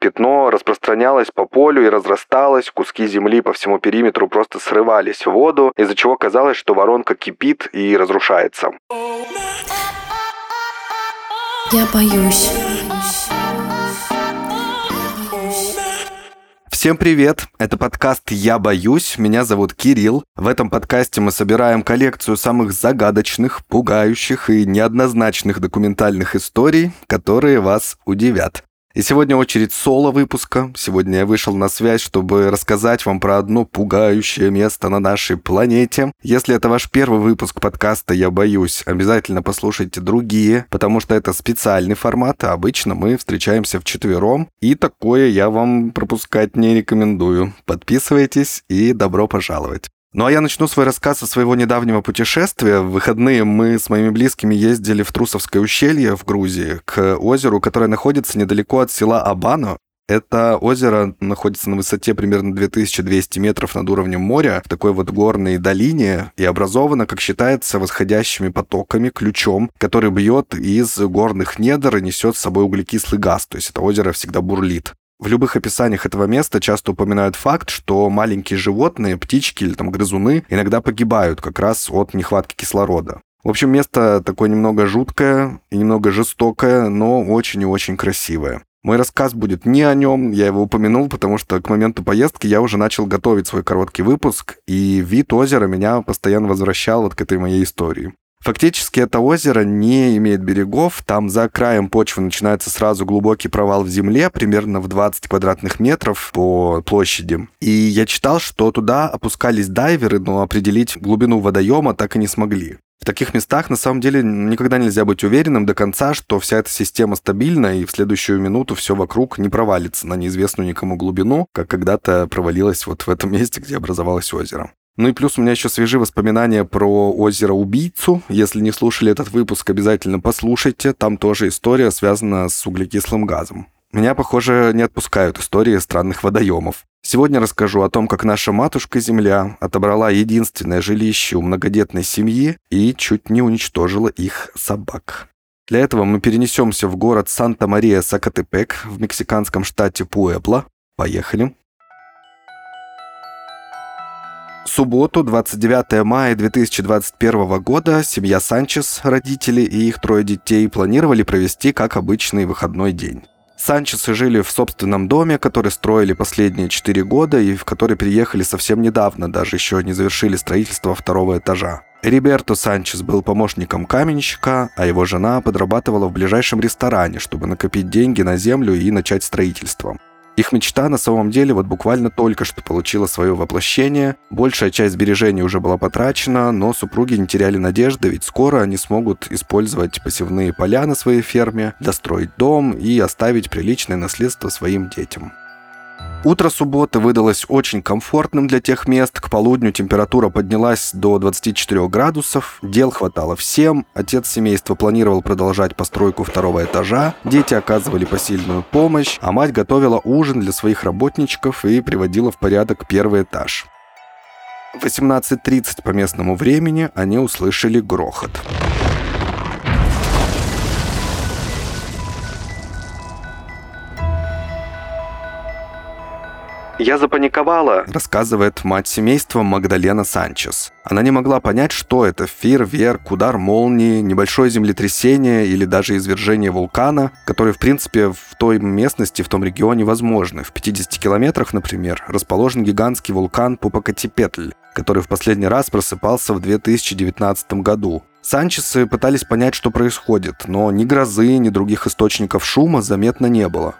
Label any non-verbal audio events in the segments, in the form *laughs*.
Пятно распространялось по полю и разрасталось, куски земли по всему периметру просто срывались в воду, из-за чего казалось, что воронка кипит и разрушается. Я боюсь. Всем привет! Это подкаст «Я боюсь». Меня зовут Кирилл. В этом подкасте мы собираем коллекцию самых загадочных, пугающих и неоднозначных документальных историй, которые вас удивят. И сегодня очередь соло-выпуска. Сегодня я вышел на связь, чтобы рассказать вам про одно пугающее место на нашей планете. Если это ваш первый выпуск подкаста «Я боюсь», обязательно послушайте другие, потому что это специальный формат, а обычно мы встречаемся вчетвером, и такое я вам пропускать не рекомендую. Подписывайтесь и добро пожаловать. Ну а я начну свой рассказ со своего недавнего путешествия. В выходные мы с моими близкими ездили в Трусовское ущелье в Грузии, к озеру, которое находится недалеко от села Абано. Это озеро находится на высоте примерно 2200 метров над уровнем моря, в такой вот горной долине, и образовано, как считается, восходящими потоками, ключом, который бьет из горных недр и несет с собой углекислый газ, то есть это озеро всегда бурлит. В любых описаниях этого места часто упоминают факт, что маленькие животные, птички или там грызуны иногда погибают как раз от нехватки кислорода. В общем, место такое немного жуткое и немного жестокое, но очень и очень красивое. Мой рассказ будет не о нем, я его упомянул, потому что к моменту поездки я уже начал готовить свой короткий выпуск, и вид озера меня постоянно возвращал вот к этой моей истории. Фактически это озеро не имеет берегов, там за краем почвы начинается сразу глубокий провал в земле, примерно в 20 квадратных метров по площади. И я читал, что туда опускались дайверы, но определить глубину водоема так и не смогли. В таких местах на самом деле никогда нельзя быть уверенным до конца, что вся эта система стабильна и в следующую минуту все вокруг не провалится на неизвестную никому глубину, как когда-то провалилось вот в этом *laughs* месте, где образовалось озеро. Ну и плюс у меня еще свежие воспоминания про озеро Убийцу. Если не слушали этот выпуск, обязательно послушайте. Там тоже история связана с углекислым газом. Меня, похоже, не отпускают истории странных водоемов. Сегодня расскажу о том, как наша матушка-Земля отобрала единственное жилище у многодетной семьи и чуть не уничтожила их собак. Для этого мы перенесемся в город Санта-Мария-Сакатепек в мексиканском штате Пуэбло. Поехали субботу, 29 мая 2021 года, семья Санчес, родители и их трое детей планировали провести как обычный выходной день. Санчесы жили в собственном доме, который строили последние четыре года и в который приехали совсем недавно, даже еще не завершили строительство второго этажа. Риберто Санчес был помощником каменщика, а его жена подрабатывала в ближайшем ресторане, чтобы накопить деньги на землю и начать строительство. Их мечта на самом деле вот буквально только что получила свое воплощение. Большая часть сбережений уже была потрачена, но супруги не теряли надежды, ведь скоро они смогут использовать посевные поля на своей ферме, достроить дом и оставить приличное наследство своим детям. Утро субботы выдалось очень комфортным для тех мест. К полудню температура поднялась до 24 градусов. Дел хватало всем. Отец семейства планировал продолжать постройку второго этажа. Дети оказывали посильную помощь, а мать готовила ужин для своих работничков и приводила в порядок первый этаж. В 18.30 по местному времени они услышали грохот. «Я запаниковала», — рассказывает мать семейства Магдалена Санчес. Она не могла понять, что это – фейерверк, удар молнии, небольшое землетрясение или даже извержение вулкана, которые, в принципе, в той местности, в том регионе возможны. В 50 километрах, например, расположен гигантский вулкан Пупакатипетль, который в последний раз просыпался в 2019 году. Санчесы пытались понять, что происходит, но ни грозы, ни других источников шума заметно не было.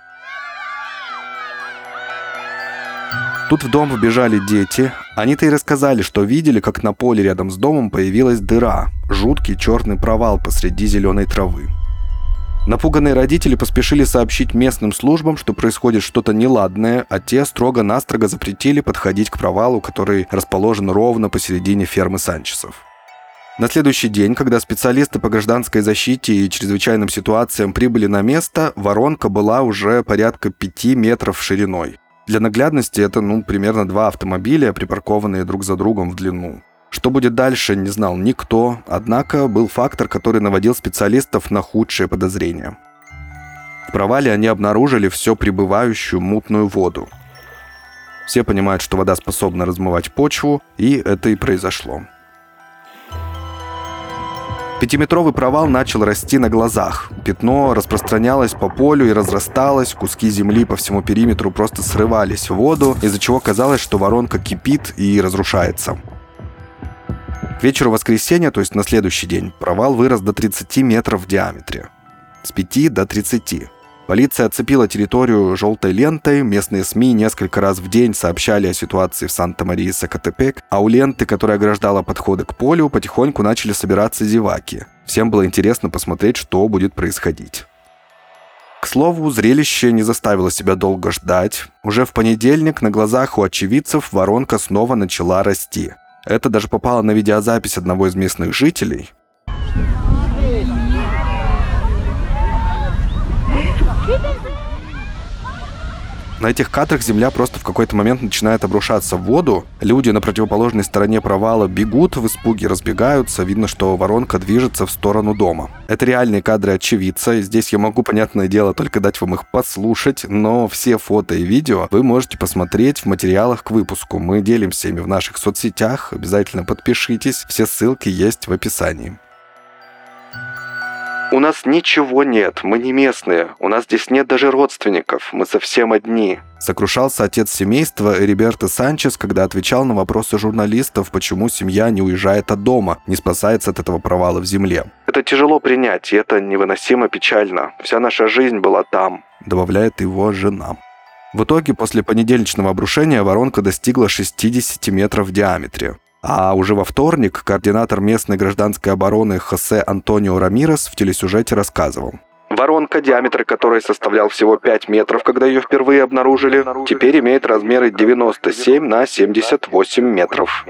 Тут в дом вбежали дети. Они-то и рассказали, что видели, как на поле рядом с домом появилась дыра, жуткий черный провал посреди зеленой травы. Напуганные родители поспешили сообщить местным службам, что происходит что-то неладное, а те строго-настрого запретили подходить к провалу, который расположен ровно посередине фермы Санчесов. На следующий день, когда специалисты по гражданской защите и чрезвычайным ситуациям прибыли на место, воронка была уже порядка 5 метров шириной. Для наглядности это, ну, примерно два автомобиля, припаркованные друг за другом в длину. Что будет дальше, не знал никто, однако был фактор, который наводил специалистов на худшие подозрения. В провале они обнаружили все прибывающую мутную воду. Все понимают, что вода способна размывать почву, и это и произошло. Пятиметровый провал начал расти на глазах. Пятно распространялось по полю и разрасталось, куски земли по всему периметру просто срывались в воду, из-за чего казалось, что воронка кипит и разрушается. К вечеру воскресенья, то есть на следующий день, провал вырос до 30 метров в диаметре. С 5 до 30. Полиция оцепила территорию желтой лентой, местные СМИ несколько раз в день сообщали о ситуации в Санта-Марии Сакатепек, а у ленты, которая ограждала подходы к полю, потихоньку начали собираться зеваки. Всем было интересно посмотреть, что будет происходить. К слову, зрелище не заставило себя долго ждать. Уже в понедельник на глазах у очевидцев воронка снова начала расти. Это даже попало на видеозапись одного из местных жителей. На этих кадрах земля просто в какой-то момент начинает обрушаться в воду. Люди на противоположной стороне провала бегут в испуге, разбегаются. Видно, что воронка движется в сторону дома. Это реальные кадры очевидца. Здесь я могу, понятное дело, только дать вам их послушать. Но все фото и видео вы можете посмотреть в материалах к выпуску. Мы делимся ими в наших соцсетях. Обязательно подпишитесь. Все ссылки есть в описании. У нас ничего нет, мы не местные, у нас здесь нет даже родственников, мы совсем одни. Сокрушался отец семейства Эриберто Санчес, когда отвечал на вопросы журналистов, почему семья не уезжает от дома, не спасается от этого провала в земле. Это тяжело принять, и это невыносимо печально. Вся наша жизнь была там, добавляет его жена. В итоге, после понедельничного обрушения воронка достигла 60 метров в диаметре. А уже во вторник координатор местной гражданской обороны Хосе Антонио Рамирес в телесюжете рассказывал. Воронка, диаметр которой составлял всего 5 метров, когда ее впервые обнаружили, теперь имеет размеры 97 на 78 метров.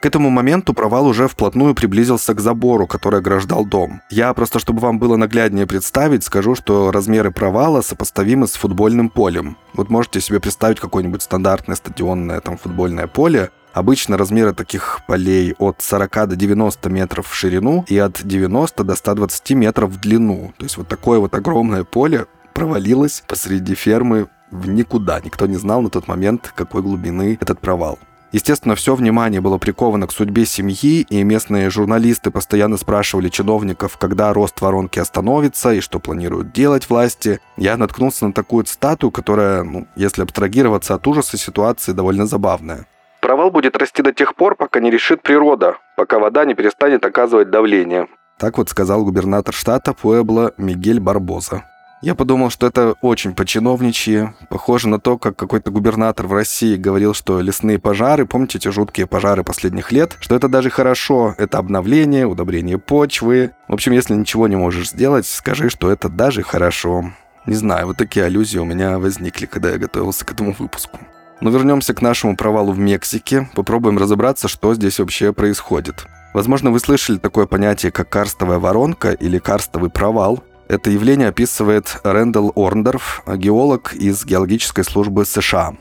К этому моменту провал уже вплотную приблизился к забору, который ограждал дом. Я просто, чтобы вам было нагляднее представить, скажу, что размеры провала сопоставимы с футбольным полем. Вот можете себе представить какое-нибудь стандартное стадионное там футбольное поле, Обычно размеры таких полей от 40 до 90 метров в ширину и от 90 до 120 метров в длину. То есть вот такое вот огромное поле провалилось посреди фермы в никуда. Никто не знал на тот момент, какой глубины этот провал. Естественно, все внимание было приковано к судьбе семьи, и местные журналисты постоянно спрашивали чиновников, когда рост воронки остановится и что планируют делать власти. Я наткнулся на такую статую, которая, ну, если абстрагироваться от ужаса ситуации, довольно забавная. Провал будет расти до тех пор, пока не решит природа, пока вода не перестанет оказывать давление. Так вот сказал губернатор штата Пуэбло Мигель Барбоза. Я подумал, что это очень починовничье. Похоже на то, как какой-то губернатор в России говорил, что лесные пожары, помните эти жуткие пожары последних лет, что это даже хорошо, это обновление, удобрение почвы. В общем, если ничего не можешь сделать, скажи, что это даже хорошо. Не знаю, вот такие аллюзии у меня возникли, когда я готовился к этому выпуску. Но вернемся к нашему провалу в Мексике, попробуем разобраться, что здесь вообще происходит. Возможно, вы слышали такое понятие, как карстовая воронка или карстовый провал. Это явление описывает Рэндалл Орндорф, геолог из геологической службы США.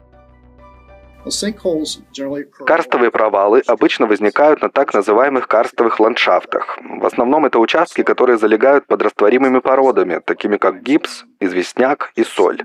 Карстовые провалы обычно возникают на так называемых карстовых ландшафтах. В основном это участки, которые залегают под растворимыми породами, такими как гипс, известняк и соль.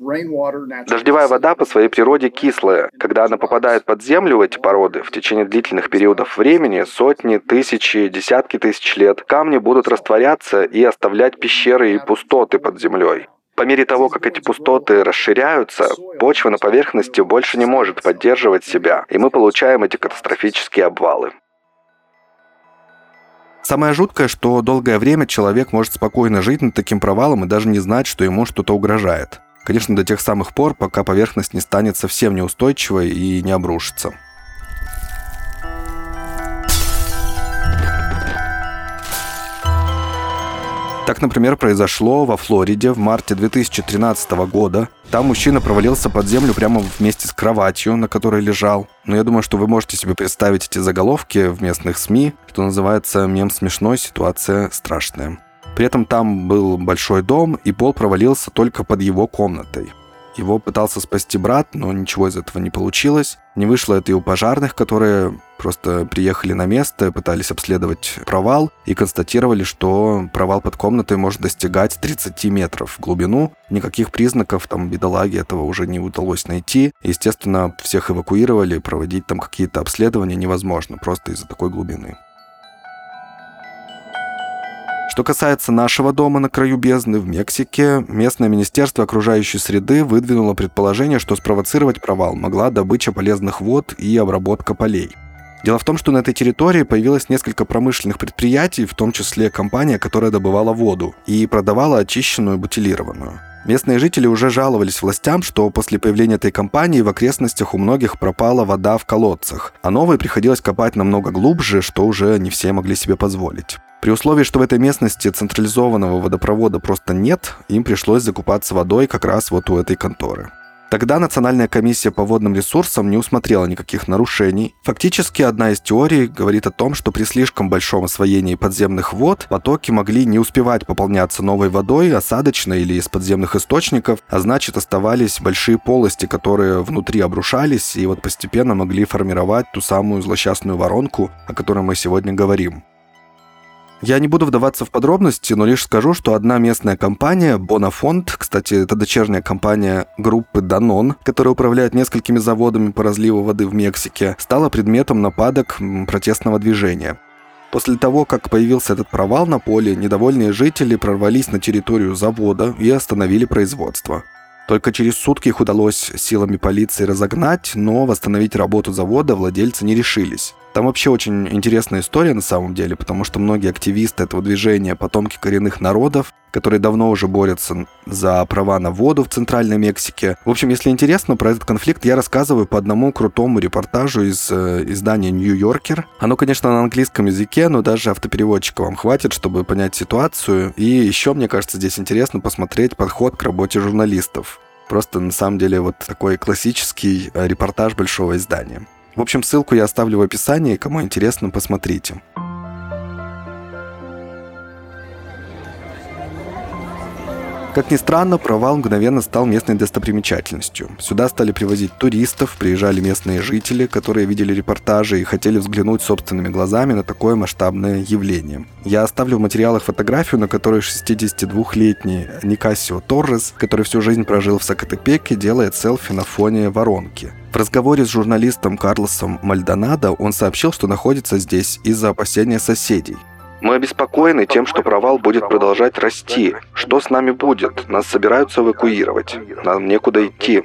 Дождевая вода по своей природе кислая. Когда она попадает под землю в эти породы, в течение длительных периодов времени, сотни, тысячи, десятки тысяч лет, камни будут растворяться и оставлять пещеры и пустоты под землей. По мере того, как эти пустоты расширяются, почва на поверхности больше не может поддерживать себя, и мы получаем эти катастрофические обвалы. Самое жуткое, что долгое время человек может спокойно жить над таким провалом и даже не знать, что ему что-то угрожает. Конечно, до тех самых пор, пока поверхность не станет совсем неустойчивой и не обрушится. Так, например, произошло во Флориде в марте 2013 года. Там мужчина провалился под землю прямо вместе с кроватью, на которой лежал. Но я думаю, что вы можете себе представить эти заголовки в местных СМИ, что называется «Мем смешной, ситуация страшная». При этом там был большой дом, и пол провалился только под его комнатой. Его пытался спасти брат, но ничего из этого не получилось. Не вышло это и у пожарных, которые просто приехали на место, пытались обследовать провал и констатировали, что провал под комнатой может достигать 30 метров в глубину. Никаких признаков там бедолаги этого уже не удалось найти. Естественно, всех эвакуировали, проводить там какие-то обследования невозможно, просто из-за такой глубины. Что касается нашего дома на краю бездны в Мексике, местное министерство окружающей среды выдвинуло предположение, что спровоцировать провал могла добыча полезных вод и обработка полей. Дело в том, что на этой территории появилось несколько промышленных предприятий, в том числе компания, которая добывала воду и продавала очищенную бутилированную. Местные жители уже жаловались властям, что после появления этой компании в окрестностях у многих пропала вода в колодцах, а новой приходилось копать намного глубже, что уже не все могли себе позволить. При условии, что в этой местности централизованного водопровода просто нет, им пришлось закупаться водой как раз вот у этой конторы. Тогда Национальная комиссия по водным ресурсам не усмотрела никаких нарушений. Фактически, одна из теорий говорит о том, что при слишком большом освоении подземных вод потоки могли не успевать пополняться новой водой, осадочной или из подземных источников, а значит оставались большие полости, которые внутри обрушались и вот постепенно могли формировать ту самую злосчастную воронку, о которой мы сегодня говорим. Я не буду вдаваться в подробности, но лишь скажу, что одна местная компания, Бонафонд, кстати, это дочерняя компания группы Данон, которая управляет несколькими заводами по разливу воды в Мексике, стала предметом нападок протестного движения. После того, как появился этот провал на поле, недовольные жители прорвались на территорию завода и остановили производство. Только через сутки их удалось силами полиции разогнать, но восстановить работу завода владельцы не решились. Там вообще очень интересная история на самом деле, потому что многие активисты этого движения, потомки коренных народов, которые давно уже борются за права на воду в Центральной Мексике. В общем, если интересно про этот конфликт, я рассказываю по одному крутому репортажу из э, издания Yorker. Оно, конечно, на английском языке, но даже автопереводчика вам хватит, чтобы понять ситуацию. И еще, мне кажется, здесь интересно посмотреть подход к работе журналистов. Просто на самом деле вот такой классический э, репортаж большого издания. В общем, ссылку я оставлю в описании, кому интересно, посмотрите. Как ни странно, провал мгновенно стал местной достопримечательностью. Сюда стали привозить туристов, приезжали местные жители, которые видели репортажи и хотели взглянуть собственными глазами на такое масштабное явление. Я оставлю в материалах фотографию, на которой 62-летний Никасио Торрес, который всю жизнь прожил в Сакатепеке, делает селфи на фоне воронки. В разговоре с журналистом Карлосом Мальдонадо он сообщил, что находится здесь из-за опасения соседей. Мы обеспокоены тем, что провал будет продолжать расти. Что с нами будет? Нас собираются эвакуировать. Нам некуда идти.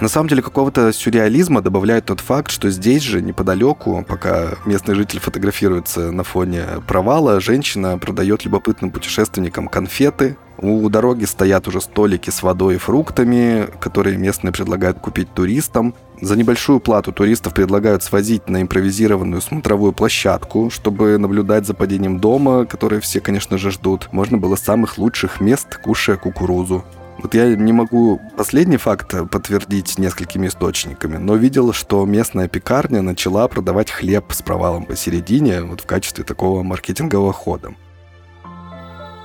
На самом деле какого-то сюрреализма добавляет тот факт, что здесь же, неподалеку, пока местный житель фотографируется на фоне провала, женщина продает любопытным путешественникам конфеты. У дороги стоят уже столики с водой и фруктами, которые местные предлагают купить туристам. За небольшую плату туристов предлагают свозить на импровизированную смотровую площадку, чтобы наблюдать за падением дома, которые все, конечно же, ждут. Можно было с самых лучших мест, кушая кукурузу. Вот я не могу последний факт подтвердить несколькими источниками, но видел, что местная пекарня начала продавать хлеб с провалом посередине вот в качестве такого маркетингового хода.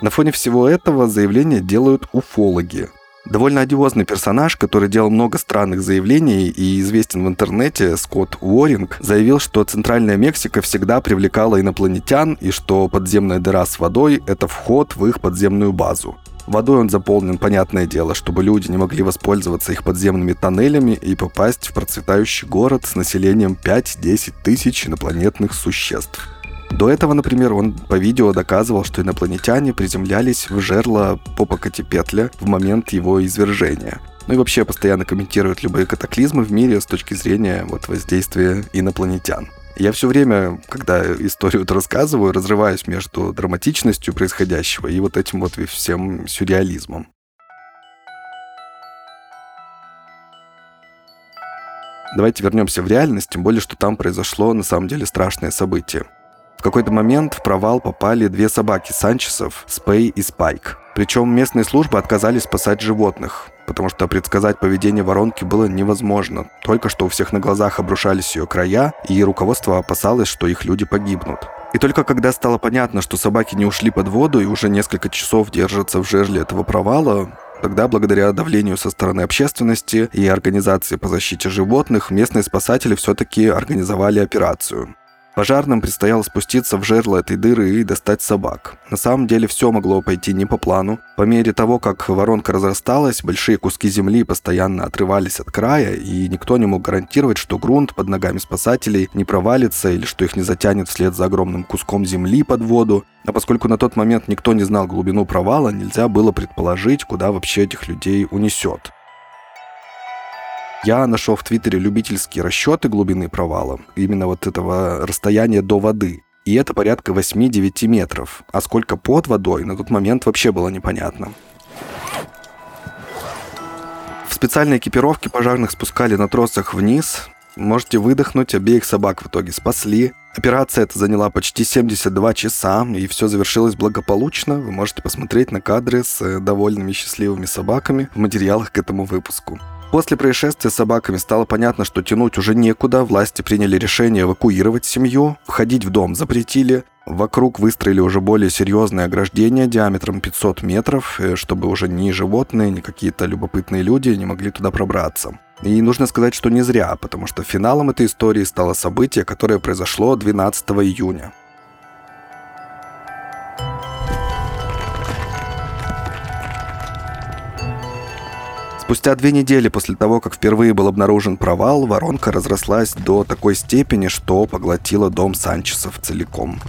На фоне всего этого заявления делают уфологи. Довольно одиозный персонаж, который делал много странных заявлений и известен в интернете, Скотт Уоринг, заявил, что Центральная Мексика всегда привлекала инопланетян и что подземная дыра с водой – это вход в их подземную базу. Водой он заполнен, понятное дело, чтобы люди не могли воспользоваться их подземными тоннелями и попасть в процветающий город с населением 5-10 тысяч инопланетных существ. До этого, например, он по видео доказывал, что инопланетяне приземлялись в жерло Попокатепетля в момент его извержения. Ну и вообще постоянно комментирует любые катаклизмы в мире с точки зрения вот, воздействия инопланетян. Я все время, когда историю вот рассказываю, разрываюсь между драматичностью происходящего и вот этим вот всем сюрреализмом. Давайте вернемся в реальность, тем более, что там произошло на самом деле страшное событие. В какой-то момент в провал попали две собаки Санчесов, Спей и Спайк. Причем местные службы отказались спасать животных, потому что предсказать поведение воронки было невозможно. Только что у всех на глазах обрушались ее края, и руководство опасалось, что их люди погибнут. И только когда стало понятно, что собаки не ушли под воду и уже несколько часов держатся в жерле этого провала, Тогда, благодаря давлению со стороны общественности и организации по защите животных, местные спасатели все-таки организовали операцию. Пожарным предстояло спуститься в жерло этой дыры и достать собак. На самом деле все могло пойти не по плану. По мере того, как воронка разрасталась, большие куски земли постоянно отрывались от края, и никто не мог гарантировать, что грунт под ногами спасателей не провалится или что их не затянет вслед за огромным куском земли под воду. А поскольку на тот момент никто не знал глубину провала, нельзя было предположить, куда вообще этих людей унесет. Я нашел в Твиттере любительские расчеты глубины провала, именно вот этого расстояния до воды. И это порядка 8-9 метров. А сколько под водой, на тот момент вообще было непонятно. В специальной экипировке пожарных спускали на тросах вниз. Можете выдохнуть, обеих собак в итоге спасли. Операция эта заняла почти 72 часа, и все завершилось благополучно. Вы можете посмотреть на кадры с э, довольными счастливыми собаками в материалах к этому выпуску. После происшествия с собаками стало понятно, что тянуть уже некуда. Власти приняли решение эвакуировать семью, входить в дом запретили. Вокруг выстроили уже более серьезное ограждение диаметром 500 метров, э, чтобы уже ни животные, ни какие-то любопытные люди не могли туда пробраться. И нужно сказать, что не зря, потому что финалом этой истории стало событие, которое произошло 12 июня. Спустя две недели после того, как впервые был обнаружен провал, воронка разрослась до такой степени, что поглотила дом Санчесов целиком.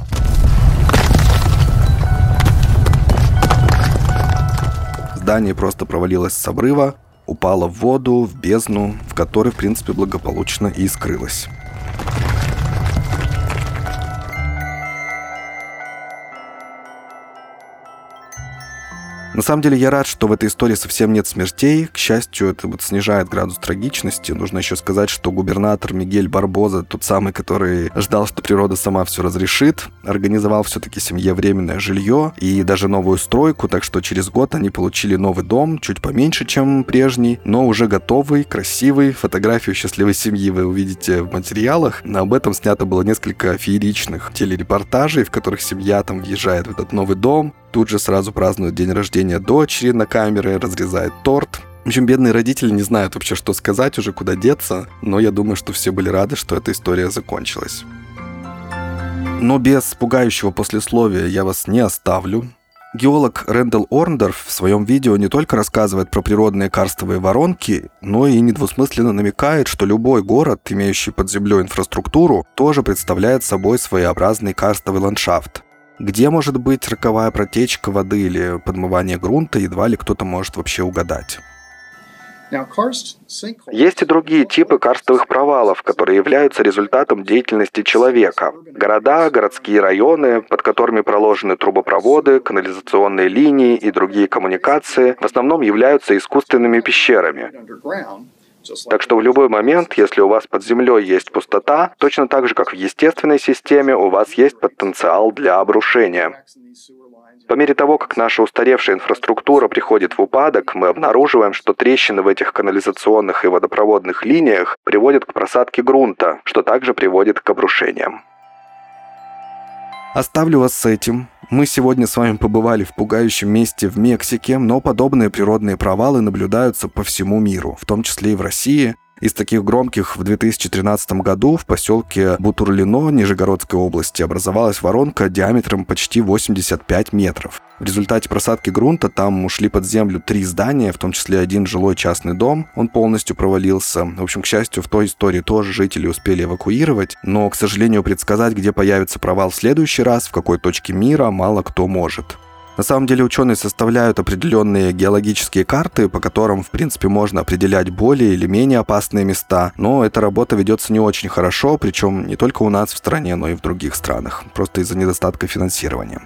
Здание просто провалилось с обрыва, упало в воду, в бездну, в которой, в принципе, благополучно и скрылось. На самом деле я рад, что в этой истории совсем нет смертей. К счастью, это вот снижает градус трагичности. Нужно еще сказать, что губернатор Мигель Барбоза, тот самый, который ждал, что природа сама все разрешит, организовал все-таки семье временное жилье и даже новую стройку, так что через год они получили новый дом, чуть поменьше, чем прежний, но уже готовый, красивый. Фотографию счастливой семьи вы увидите в материалах. Об этом снято было несколько фееричных телерепортажей, в которых семья там въезжает в этот новый дом, тут же сразу празднует день рождения дочери на камеры, разрезает торт. В общем, бедные родители не знают вообще, что сказать уже, куда деться, но я думаю, что все были рады, что эта история закончилась. Но без пугающего послесловия я вас не оставлю. Геолог Рэндалл Орндорф в своем видео не только рассказывает про природные карстовые воронки, но и недвусмысленно намекает, что любой город, имеющий под землей инфраструктуру, тоже представляет собой своеобразный карстовый ландшафт. Где может быть роковая протечка воды или подмывание грунта, едва ли кто-то может вообще угадать. Есть и другие типы карстовых провалов, которые являются результатом деятельности человека. Города, городские районы, под которыми проложены трубопроводы, канализационные линии и другие коммуникации, в основном являются искусственными пещерами. Так что в любой момент, если у вас под землей есть пустота, точно так же, как в естественной системе, у вас есть потенциал для обрушения. По мере того, как наша устаревшая инфраструктура приходит в упадок, мы обнаруживаем, что трещины в этих канализационных и водопроводных линиях приводят к просадке грунта, что также приводит к обрушениям. Оставлю вас с этим. Мы сегодня с вами побывали в пугающем месте в Мексике, но подобные природные провалы наблюдаются по всему миру, в том числе и в России. Из таких громких в 2013 году в поселке Бутурлино Нижегородской области образовалась воронка диаметром почти 85 метров. В результате просадки грунта там ушли под землю три здания, в том числе один жилой частный дом. Он полностью провалился. В общем, к счастью, в той истории тоже жители успели эвакуировать, но, к сожалению, предсказать, где появится провал в следующий раз, в какой точке мира, мало кто может. На самом деле ученые составляют определенные геологические карты, по которым, в принципе, можно определять более или менее опасные места, но эта работа ведется не очень хорошо, причем не только у нас в стране, но и в других странах, просто из-за недостатка финансирования.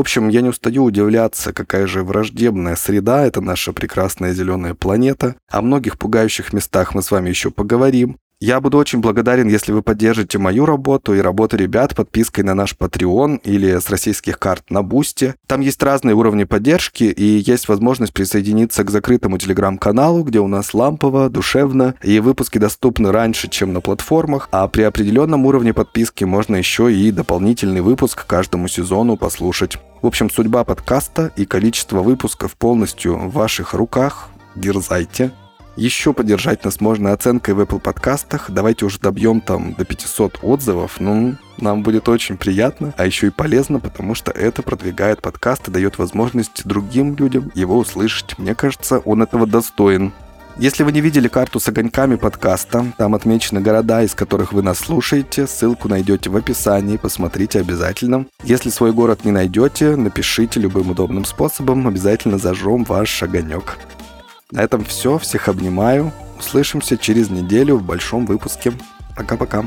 Общем, я не устаю удивляться, какая же враждебная среда это наша прекрасная зеленая планета. О многих пугающих местах мы с вами еще поговорим. Я буду очень благодарен, если вы поддержите мою работу и работу ребят подпиской на наш Patreon или с российских карт на Бусти. Там есть разные уровни поддержки и есть возможность присоединиться к закрытому телеграм-каналу, где у нас лампово, душевно, и выпуски доступны раньше, чем на платформах, а при определенном уровне подписки можно еще и дополнительный выпуск каждому сезону послушать. В общем, судьба подкаста и количество выпусков полностью в ваших руках. Дерзайте. Еще поддержать нас можно оценкой в Apple подкастах. Давайте уже добьем там до 500 отзывов. Ну, нам будет очень приятно, а еще и полезно, потому что это продвигает подкаст и дает возможность другим людям его услышать. Мне кажется, он этого достоин. Если вы не видели карту с огоньками подкаста, там отмечены города, из которых вы нас слушаете. Ссылку найдете в описании, посмотрите обязательно. Если свой город не найдете, напишите любым удобным способом, обязательно зажжем ваш огонек. На этом все. Всех обнимаю. Услышимся через неделю в большом выпуске. Пока-пока.